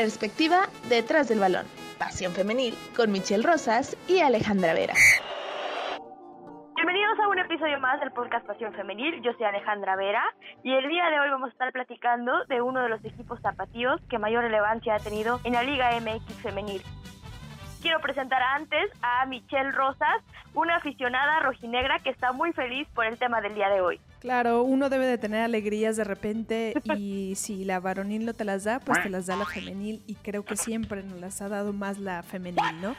Perspectiva detrás del balón. Pasión femenil con Michelle Rosas y Alejandra Vera. Bienvenidos a un episodio más del podcast Pasión Femenil. Yo soy Alejandra Vera y el día de hoy vamos a estar platicando de uno de los equipos zapatíos que mayor relevancia ha tenido en la Liga MX Femenil. Quiero presentar antes a Michelle Rosas, una aficionada rojinegra que está muy feliz por el tema del día de hoy. Claro, uno debe de tener alegrías de repente y si la varonil no te las da, pues te las da la femenil y creo que siempre nos las ha dado más la femenil, ¿no?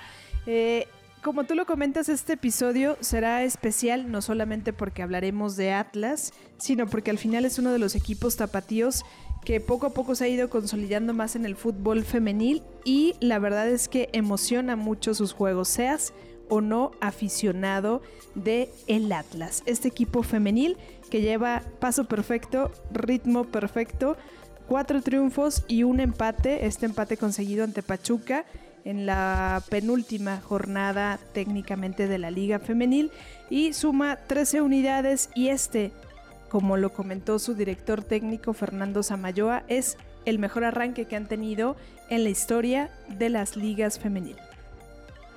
Eh, como tú lo comentas, este episodio será especial no solamente porque hablaremos de Atlas, sino porque al final es uno de los equipos tapatíos que poco a poco se ha ido consolidando más en el fútbol femenil y la verdad es que emociona mucho sus juegos, seas o no aficionado de el Atlas, este equipo femenil que lleva paso perfecto, ritmo perfecto, cuatro triunfos y un empate, este empate conseguido ante Pachuca en la penúltima jornada técnicamente de la Liga Femenil y suma 13 unidades y este, como lo comentó su director técnico Fernando Samayoa, es el mejor arranque que han tenido en la historia de las ligas femenil.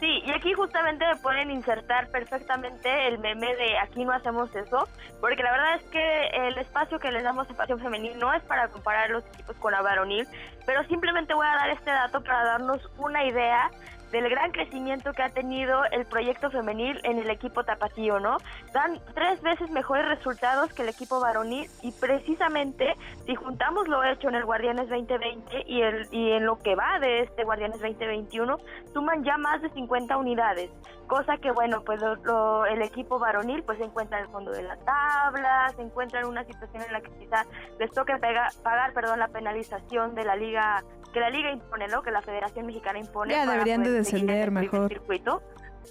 Sí, y aquí justamente pueden insertar perfectamente el meme de aquí no hacemos eso, porque la verdad es que el espacio que les damos a Pasión Femenil no es para comparar los equipos con la varonil, pero simplemente voy a dar este dato para darnos una idea del gran crecimiento que ha tenido el proyecto femenil en el equipo tapatío, ¿no? Dan tres veces mejores resultados que el equipo varonil y precisamente si juntamos lo hecho en el Guardianes 2020 y, el, y en lo que va de este Guardianes 2021, suman ya más de 50 unidades, cosa que bueno, pues el equipo varonil pues se encuentra en el fondo de la tabla, se encuentra en una situación en la que quizás les toque pagar perdón, la penalización de la liga que la liga impone, ¿no? Que la Federación Mexicana impone. Ya deberían de descender mejor. Circuito.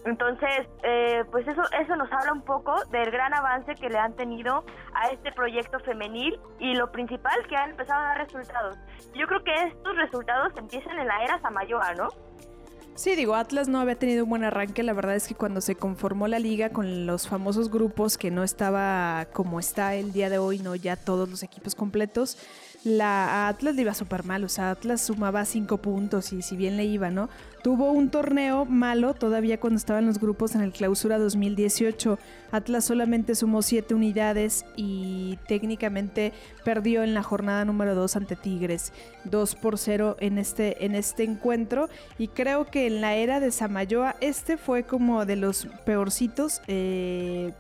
Entonces, eh, pues eso, eso nos habla un poco del gran avance que le han tenido a este proyecto femenil y lo principal que han empezado a dar resultados. Yo creo que estos resultados empiezan en la era Samayoa, ¿no? Sí, digo, Atlas no había tenido un buen arranque. La verdad es que cuando se conformó la liga con los famosos grupos, que no estaba como está el día de hoy, no ya todos los equipos completos, la Atlas le iba súper mal, o sea, Atlas sumaba cinco puntos y si bien le iba, ¿no? Tuvo un torneo malo todavía cuando estaba en los grupos en el clausura 2018. Atlas solamente sumó siete unidades y técnicamente perdió en la jornada número 2 ante Tigres, 2 por 0 en este, en este encuentro. Y creo que en la era de Samayoa este fue como de los peorcitos. Eh,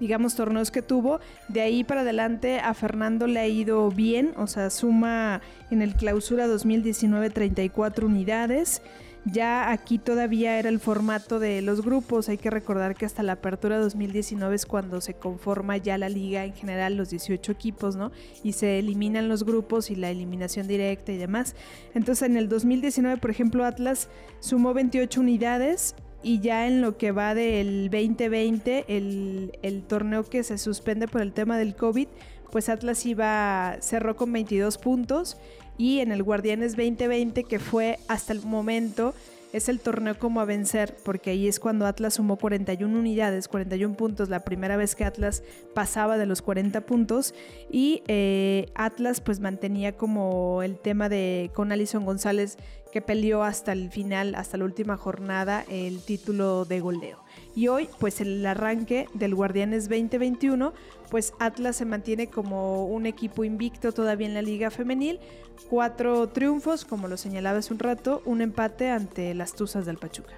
digamos, torneos que tuvo. De ahí para adelante a Fernando le ha ido bien, o sea, suma en el clausura 2019 34 unidades. Ya aquí todavía era el formato de los grupos. Hay que recordar que hasta la apertura 2019 es cuando se conforma ya la liga en general, los 18 equipos, ¿no? Y se eliminan los grupos y la eliminación directa y demás. Entonces en el 2019, por ejemplo, Atlas sumó 28 unidades y ya en lo que va del 2020, el, el, torneo que se suspende por el tema del COVID, pues Atlas iba, cerró con 22 puntos y en el Guardianes 2020, que fue hasta el momento es el torneo como a vencer, porque ahí es cuando Atlas sumó 41 unidades, 41 puntos, la primera vez que Atlas pasaba de los 40 puntos, y eh, Atlas pues mantenía como el tema de con Alison González que peleó hasta el final, hasta la última jornada, el título de goleo. Y hoy, pues el arranque del Guardianes 2021, pues Atlas se mantiene como un equipo invicto todavía en la liga femenil. Cuatro triunfos, como lo señalaba hace un rato, un empate ante las Tuzas del Pachuca.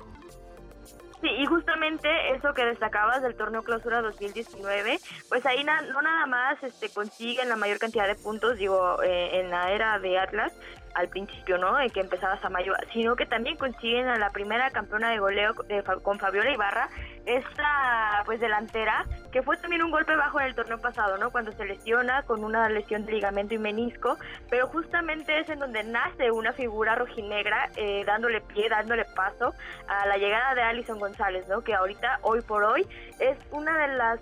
Sí, y justamente eso que destacabas del torneo clausura 2019, pues ahí no nada más este, consiguen la mayor cantidad de puntos, digo, eh, en la era de Atlas, al principio, ¿no? De que empezaba Samayo, sino que también consiguen a la primera campeona de goleo con Fabiola Ibarra, esta pues delantera, que fue también un golpe bajo en el torneo pasado, ¿no? Cuando se lesiona con una lesión de ligamento y menisco, pero justamente es en donde nace una figura rojinegra, eh, dándole pie, dándole paso a la llegada de Alison González, ¿no? Que ahorita, hoy por hoy, es una de las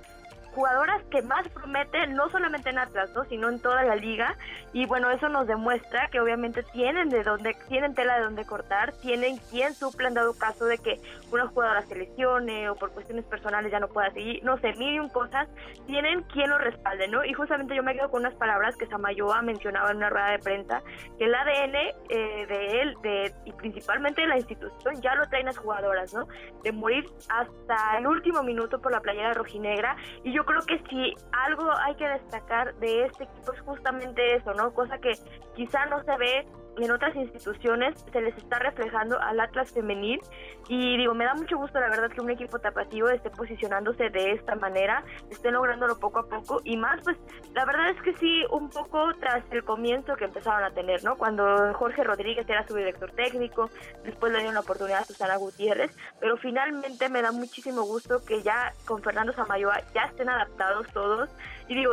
jugadoras que más prometen, no solamente en Atlas, ¿no? sino en toda la liga. Y bueno, eso nos demuestra que obviamente tienen de dónde, tienen tela de dónde cortar, tienen quien supla en dado caso de que una jugadora se lesione o por cuestiones personales ya no pueda seguir, no sé, mil cosas, tienen quien lo respalde, ¿no? Y justamente yo me quedo con unas palabras que Samayoa mencionaba en una rueda de prensa, que el ADN eh, de él de, y principalmente de la institución ya lo traen las jugadoras, ¿no? De morir hasta el último minuto por la playera rojinegra. Y yo creo que si algo hay que destacar de este equipo es justamente eso, ¿no? Cosa que quizá no se ve en otras instituciones se les está reflejando al Atlas femenil. Y digo, me da mucho gusto la verdad que un equipo tapativo esté posicionándose de esta manera, esté lográndolo poco a poco. Y más pues la verdad es que sí, un poco tras el comienzo que empezaron a tener, ¿no? Cuando Jorge Rodríguez era su director técnico, después le dieron la oportunidad a Susana Gutiérrez, pero finalmente me da muchísimo gusto que ya con Fernando Samayoa ya estén adaptados todos. Y digo,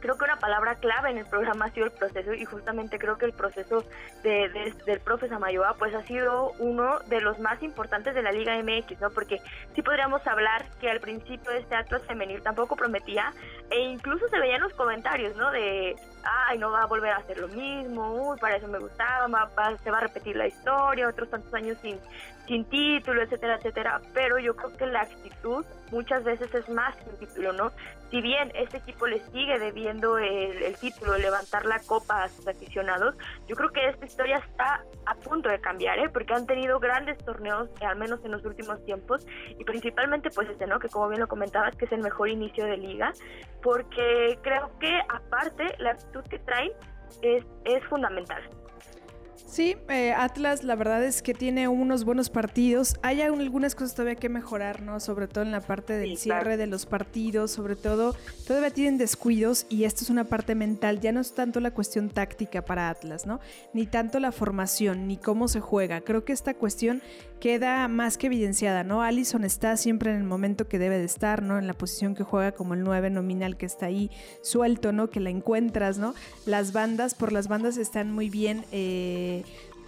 creo que una palabra clave en el programa ha sido el proceso y justamente creo que el proceso de, del profe Samayoa pues ha sido uno de los más importantes de la Liga MX, ¿no? Porque sí podríamos hablar que al principio este acto femenil tampoco prometía e incluso se veían los comentarios, ¿no? De, ay, no va a volver a hacer lo mismo, uy, para eso me gustaba, se va a repetir la historia, otros tantos años sin, sin título, etcétera, etcétera. Pero yo creo que la actitud muchas veces es más que un título, ¿no? Si bien este equipo le sigue debiendo el, título, levantar la copa a sus aficionados, yo creo que esta historia está a punto de cambiar, ¿eh? Porque han tenido grandes torneos, al menos en los últimos tiempos, y principalmente pues este, ¿no? Que como bien lo comentabas, que es el mejor inicio de liga, porque creo que aparte la actitud que traen es, es fundamental. Sí, eh, Atlas la verdad es que tiene unos buenos partidos. Hay algunas cosas todavía que mejorar, ¿no? Sobre todo en la parte del cierre de los partidos, sobre todo todavía tienen descuidos y esto es una parte mental. Ya no es tanto la cuestión táctica para Atlas, ¿no? Ni tanto la formación, ni cómo se juega. Creo que esta cuestión queda más que evidenciada, ¿no? Allison está siempre en el momento que debe de estar, ¿no? En la posición que juega como el 9 nominal que está ahí suelto, ¿no? Que la encuentras, ¿no? Las bandas, por las bandas están muy bien. Eh,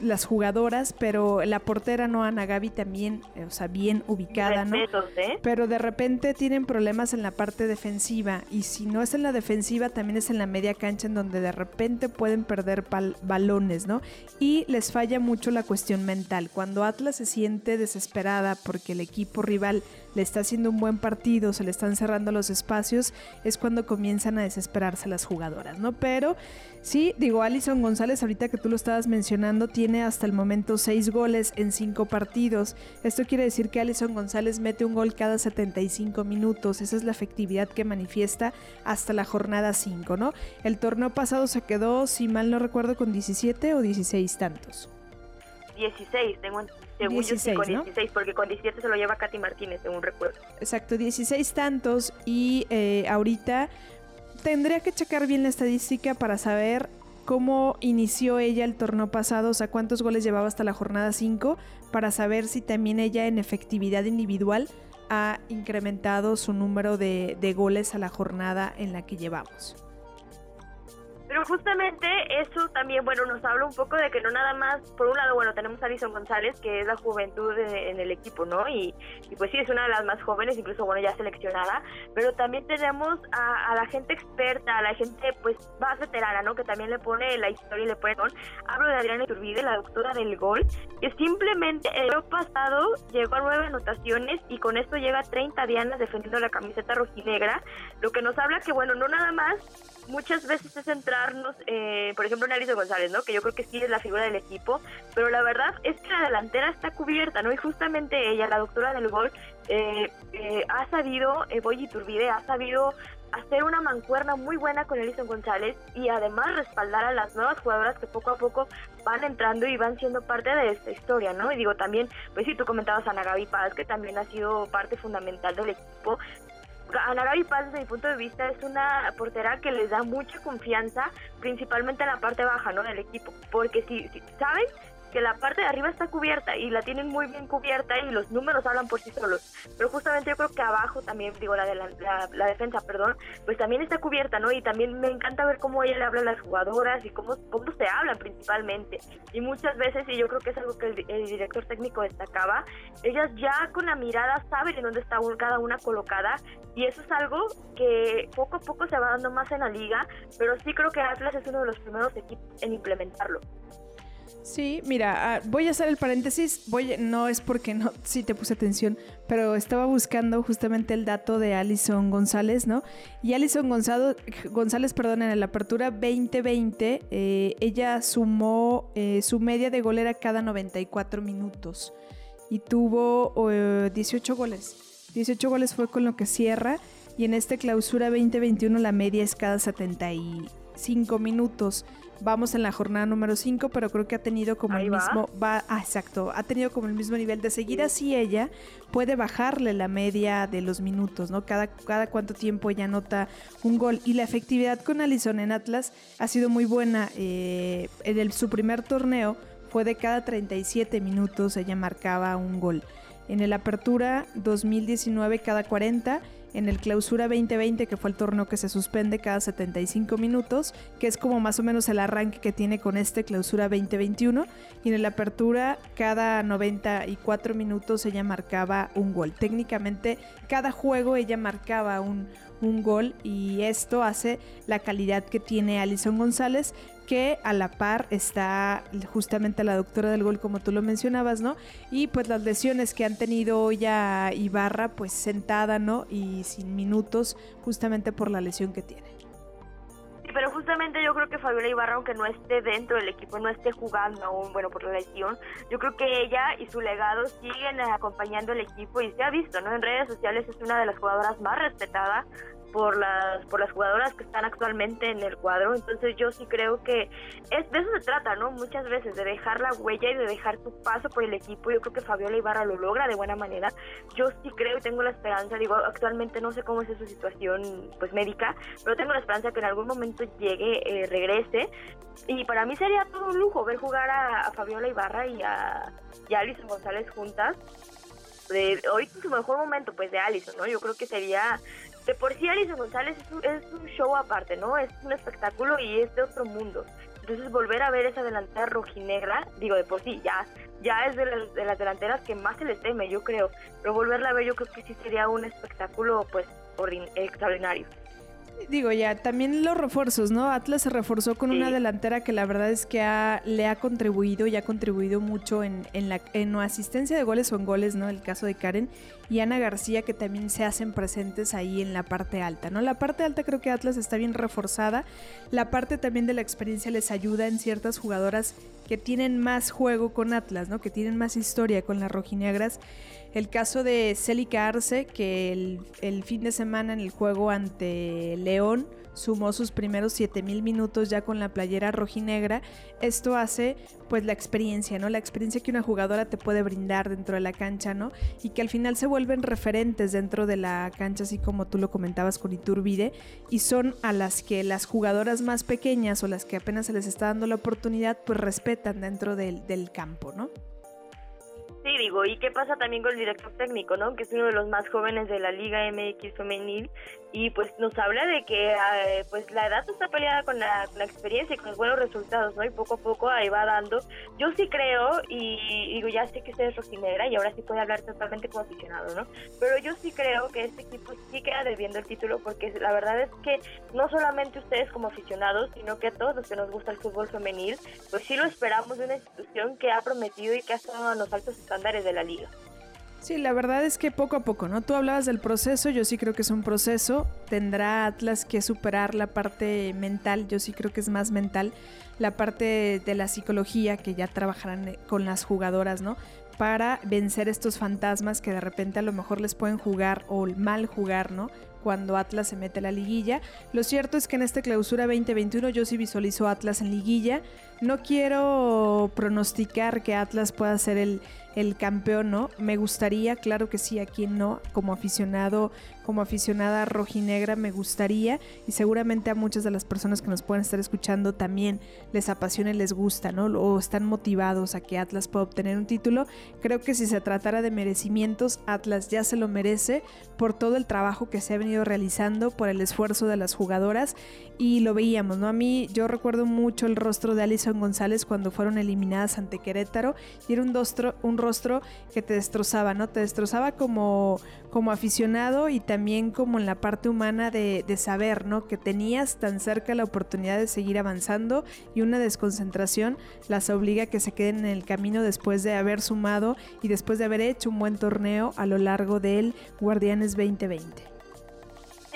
las jugadoras, pero la portera no Ana Gaby también, o sea, bien ubicada, ¿no? ¿eh? Pero de repente tienen problemas en la parte defensiva y si no es en la defensiva también es en la media cancha en donde de repente pueden perder balones, ¿no? Y les falla mucho la cuestión mental. Cuando Atlas se siente desesperada porque el equipo rival le está haciendo un buen partido, se le están cerrando los espacios, es cuando comienzan a desesperarse las jugadoras, ¿no? Pero sí, digo, Alison González, ahorita que tú lo estabas mencionando, tiene hasta el momento seis goles en cinco partidos. Esto quiere decir que Alison González mete un gol cada 75 minutos. Esa es la efectividad que manifiesta hasta la jornada 5, ¿no? El torneo pasado se quedó, si mal no recuerdo, con 17 o 16 tantos. 16, tengo según 16, con 16, porque con 17 se lo lleva Katy Martínez, según recuerdo. Exacto, 16 tantos y eh, ahorita tendría que checar bien la estadística para saber cómo inició ella el torneo pasado, o sea, cuántos goles llevaba hasta la jornada 5, para saber si también ella en efectividad individual ha incrementado su número de, de goles a la jornada en la que llevamos. Pero justamente eso también, bueno, nos habla un poco de que no nada más, por un lado, bueno, tenemos a Alison González, que es la juventud en el equipo, ¿no? Y, pues sí, es una de las más jóvenes, incluso, bueno, ya seleccionada, pero también tenemos a, la gente experta, a la gente, pues, más veterana, ¿no? Que también le pone la historia y le pone... Hablo de Adriana Iturbide, la doctora del gol, que simplemente el año pasado llegó a nueve anotaciones y con esto llega a 30 dianas defendiendo la camiseta rojinegra, lo que nos habla que, bueno, no nada más muchas veces es eh, por ejemplo, Alice González, ¿no? Que yo creo que sí es la figura del equipo, pero la verdad es que la delantera está cubierta, ¿no? Y justamente ella, la doctora del gol, eh, eh, ha sabido, eh, Boy Turbide, ha sabido hacer una mancuerna muy buena con Elison González y además respaldar a las nuevas jugadoras que poco a poco van entrando y van siendo parte de esta historia, ¿no? Y digo también, pues si tú comentabas a Ana Gaby Paz, que también ha sido parte fundamental del equipo, Ana Gaby Paz, desde mi punto de vista, es una portera que les da mucha confianza, principalmente en la parte baja ¿no? del equipo, porque si, ¿saben? Que la parte de arriba está cubierta y la tienen muy bien cubierta y los números hablan por sí solos. Pero justamente yo creo que abajo también, digo, la, de la, defensa, perdón, pues también está cubierta, ¿no? Y también me encanta ver cómo ella le habla a las jugadoras y cómo, cómo se hablan principalmente. Y muchas veces, y yo creo que es algo que el, director técnico destacaba, ellas ya con la mirada saben en dónde está cada una colocada y eso es algo que poco a poco se va dando más en la liga, pero sí creo que Atlas es uno de los primeros equipos en implementarlo. Sí, mira, ah, voy a hacer el paréntesis, voy, no es porque no, sí te puse atención, pero estaba buscando justamente el dato de Alison González, ¿no? Y Alison González, perdón, en la apertura 2020, eh, ella sumó eh, su media de golera cada 94 minutos y tuvo 18 eh, goles. 18 goles fue con lo que cierra y en esta clausura 2021 la media es cada 75 minutos. Vamos en la jornada número 5, pero creo que ha tenido como el mismo va ah, exacto, ha tenido como el mismo nivel. De seguir así ella puede bajarle la media de los minutos, ¿no? Cada cada cuánto tiempo ella anota un gol. Y la efectividad con Alison en Atlas ha sido muy buena. Eh, en el, su primer torneo fue de cada 37 minutos ella marcaba un gol. En el Apertura 2019 cada 40 en el Clausura 2020, que fue el torneo que se suspende cada 75 minutos, que es como más o menos el arranque que tiene con este Clausura 2021, y en el Apertura cada 94 minutos ella marcaba un gol. Técnicamente cada juego ella marcaba un, un gol y esto hace la calidad que tiene Alison González que a la par está justamente la doctora del gol, como tú lo mencionabas, ¿no? Y pues las lesiones que han tenido ya Ibarra, pues sentada, ¿no? Y sin minutos, justamente por la lesión que tiene. Pero justamente yo creo que Fabiola Ibarra, aunque no esté dentro del equipo, no esté jugando aún, bueno, por la lesión, yo creo que ella y su legado siguen acompañando el equipo y se ha visto, ¿no? En redes sociales es una de las jugadoras más respetadas por las por las jugadoras que están actualmente en el cuadro. Entonces yo sí creo que es de eso se trata no muchas veces de dejar la huella y de dejar tu paso por el equipo. Yo creo que Fabiola Ibarra lo logra de buena manera. Yo sí creo y tengo la esperanza. Digo actualmente no sé cómo es su situación pues médica pero tengo la esperanza que en algún momento llegue eh, regrese. Y para mí sería todo un lujo ver jugar a, Fabiola Ibarra y a, y a Alison González juntas. De hoy su mejor momento pues de Alison, ¿no? Yo creo que sería de por sí Alison González es un, es un, show aparte, ¿no? Es un espectáculo y es de otro mundo. Entonces volver a ver esa delantera rojinegra, digo de por sí, ya, ya es de, de las delanteras que más se les teme, yo creo. Pero volverla a ver yo creo que sí sería un espectáculo pues extraordinario digo ya, también los refuerzos, ¿no? Atlas se reforzó con una delantera que la verdad es que le ha contribuido y ha contribuido mucho en, en la en asistencia de goles o en goles, ¿no? El caso de Karen y Ana García que también se hacen presentes ahí en la parte alta, ¿no? La parte alta creo que Atlas está bien reforzada, la parte también de la experiencia les ayuda en ciertas jugadoras que tienen más juego con Atlas, ¿no? Que tienen más historia con las rojinegras. El caso de Celica Arce, que el, fin de semana en el juego ante León sumó sus primeros 7000 minutos ya con la playera rojinegra. Esto hace pues la experiencia, ¿no? La experiencia que una jugadora te puede brindar dentro de la cancha, ¿no? Y que al final se vuelven referentes dentro de la cancha, así como tú lo comentabas con Iturbide, y son a las que las jugadoras más pequeñas o las que apenas se les está dando la oportunidad, pues respetan dentro del, del campo, ¿no? Sí, digo, ¿y qué pasa también con el director técnico, no? Que es uno de los más jóvenes de la Liga MX femenil y pues nos habla de que eh, pues la edad está peleada con la, experiencia y con los buenos resultados, ¿no? Y poco a poco ahí va dando. Yo sí creo y digo, ya sé que usted es rocinera y ahora sí puede hablar totalmente como aficionado, ¿no? Pero yo sí creo que este equipo sí queda debiendo el título porque la verdad es que no solamente ustedes como aficionados, sino que a todos los que nos gusta el fútbol femenil, pues sí lo esperamos de una institución que ha prometido y que ha estado en los altos estándares de la liga. Sí, la verdad es que poco a poco, ¿no? Tú hablabas del proceso, yo sí creo que es un proceso. Tendrá Atlas que superar la parte mental, yo sí creo que es más mental, la parte de la psicología que ya trabajarán eh, con las jugadoras, ¿no? Para vencer estos fantasmas que de repente a lo mejor les pueden jugar o mal jugar, ¿no? cuando Atlas se mete a la liguilla. Lo cierto es que en esta clausura 2021 yo sí visualizo Atlas en liguilla. No quiero pronosticar que Atlas pueda ser el, el campeón, ¿no? Me gustaría, claro que sí, aquí no, como aficionado como aficionada rojinegra me gustaría y seguramente a muchas de las personas que nos pueden estar escuchando también les apasiona y les gusta, ¿no? O están motivados a que Atlas pueda obtener un título. Creo que si se tratara de merecimientos, Atlas ya se lo merece por todo el trabajo que se ha venido realizando, por el esfuerzo de las jugadoras y lo veíamos, ¿no? A mí yo recuerdo mucho el rostro de Alison González cuando fueron eliminadas ante Querétaro y era un, un rostro que te destrozaba, ¿no? Te destrozaba como, como aficionado y también como en la parte humana de, saber, ¿no? Que tenías tan cerca la oportunidad de seguir avanzando y una desconcentración las obliga a que se queden en el camino después de haber sumado y después de haber hecho un buen torneo a lo largo del Guardianes 2020.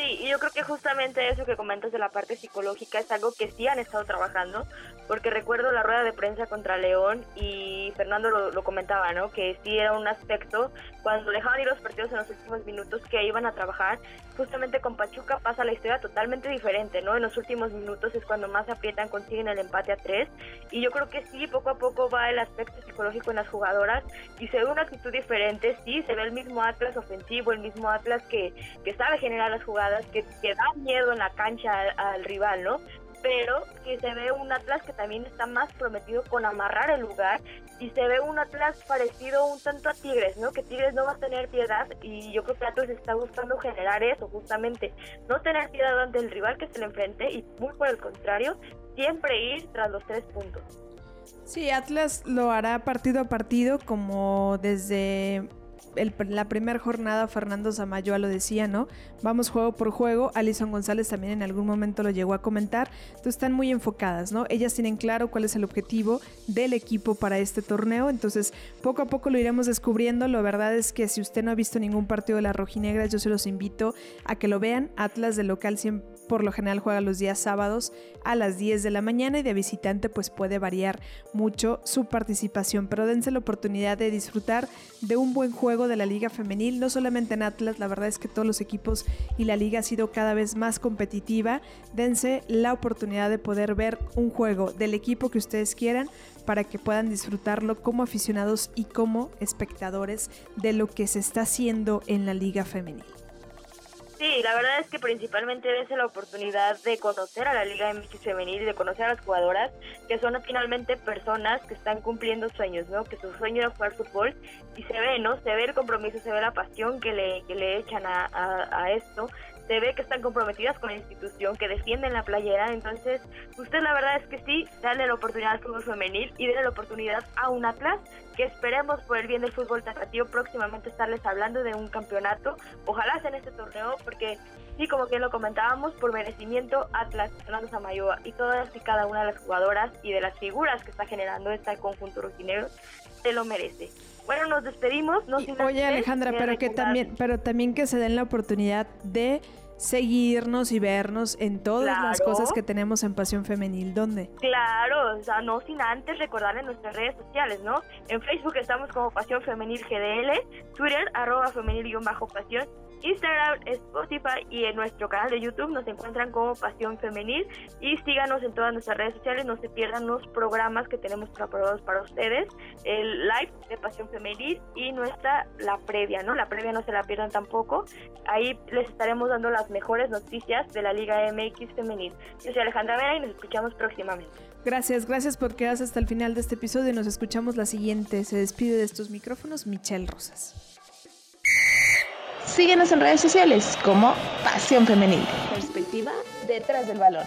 Y yo creo que justamente eso que comentas de la parte psicológica es algo que sí han estado trabajando, porque recuerdo la rueda de prensa contra León y Fernando lo, comentaba, ¿no? Que sí era un aspecto cuando dejaban ir los partidos en los últimos minutos que iban a trabajar. Justamente con Pachuca pasa la historia totalmente diferente, ¿no? En los últimos minutos es cuando más aprietan, consiguen el empate a tres. Y yo creo que sí, poco a poco va el aspecto psicológico en las jugadoras y se ve una actitud diferente. Sí, se ve el mismo Atlas ofensivo, el mismo Atlas que, que sabe generar las jugadas, que, que da miedo en la cancha al rival, ¿no? pero que se ve un Atlas que también está más prometido con amarrar el lugar y se ve un Atlas parecido un tanto a Tigres, ¿no? Que Tigres no va a tener piedad y yo creo que Atlas está buscando generar eso, justamente, no tener piedad ante el rival que se le enfrente y muy por el contrario, siempre ir tras los tres puntos. Sí, Atlas lo hará partido a partido como desde la primera jornada Fernando Zamayoa lo decía, ¿no? Vamos juego por juego. Alison González también en algún momento lo llegó a comentar. Entonces están muy enfocadas, ¿no? Ellas tienen claro cuál es el objetivo del equipo para este torneo. Entonces poco a poco lo iremos descubriendo. La verdad es que si usted no ha visto ningún partido de las rojinegras, yo se los invito a que lo vean. Atlas de local siempre por lo general juega los días sábados a las 10 de la mañana y de visitante pues puede variar mucho su participación, pero dense la oportunidad de disfrutar de un buen juego de la liga femenil, no solamente en Atlas, la verdad es que todos los equipos y la liga ha sido cada vez más competitiva, dense la oportunidad de poder ver un juego del equipo que ustedes quieran para que puedan disfrutarlo como aficionados y como espectadores de lo que se está haciendo en la liga femenil. Sí, la verdad es que principalmente dense la oportunidad de conocer a la Liga MX Femenil y de conocer a las jugadoras, que son finalmente personas que están cumpliendo sueños, ¿no? Que su sueño era jugar fútbol y se ve, ¿no? Se ve el compromiso, se ve la pasión que le, que le echan a, a esto se ve que están comprometidas con la institución, que defienden la playera, entonces usted la verdad es que sí, dale la oportunidad al fútbol femenil y dale la oportunidad a un Atlas que esperemos por el bien del fútbol tratativo próximamente estarles hablando de un campeonato, ojalá sea en este torneo porque sí, como que lo comentábamos, por merecimiento Atlas, Fernando Samayoa y todas y cada una de las jugadoras y de las figuras que está generando este conjunto rojinegro se lo merece. Bueno, nos despedimos. No oye, Alejandra, pero que también, pero también que se den la oportunidad de seguirnos y vernos en todas las cosas que tenemos en Pasión Femenil. ¿Dónde? Claro, o sea, no sin antes recordarle nuestras redes sociales, ¿no? En Facebook estamos como Pasión Femenil GDL, Twitter, arroba femenil-pasión Instagram, Spotify y en nuestro canal de YouTube nos encuentran como Pasión Femenil y síganos en todas nuestras redes sociales, no se pierdan los programas que tenemos preparados para ustedes, el live de Pasión Femenil y nuestra, la previa, ¿no? La previa no se la pierdan tampoco, ahí les estaremos dando las mejores noticias de la Liga MX Femenil. Yo soy Alejandra Vera y nos escuchamos próximamente. Gracias, gracias por quedarse hasta el final de este episodio y nos escuchamos la siguiente. Se despide de estos micrófonos Michelle Rosas. Síguenos en redes sociales como Pasión Femenil. Perspectiva detrás del balón.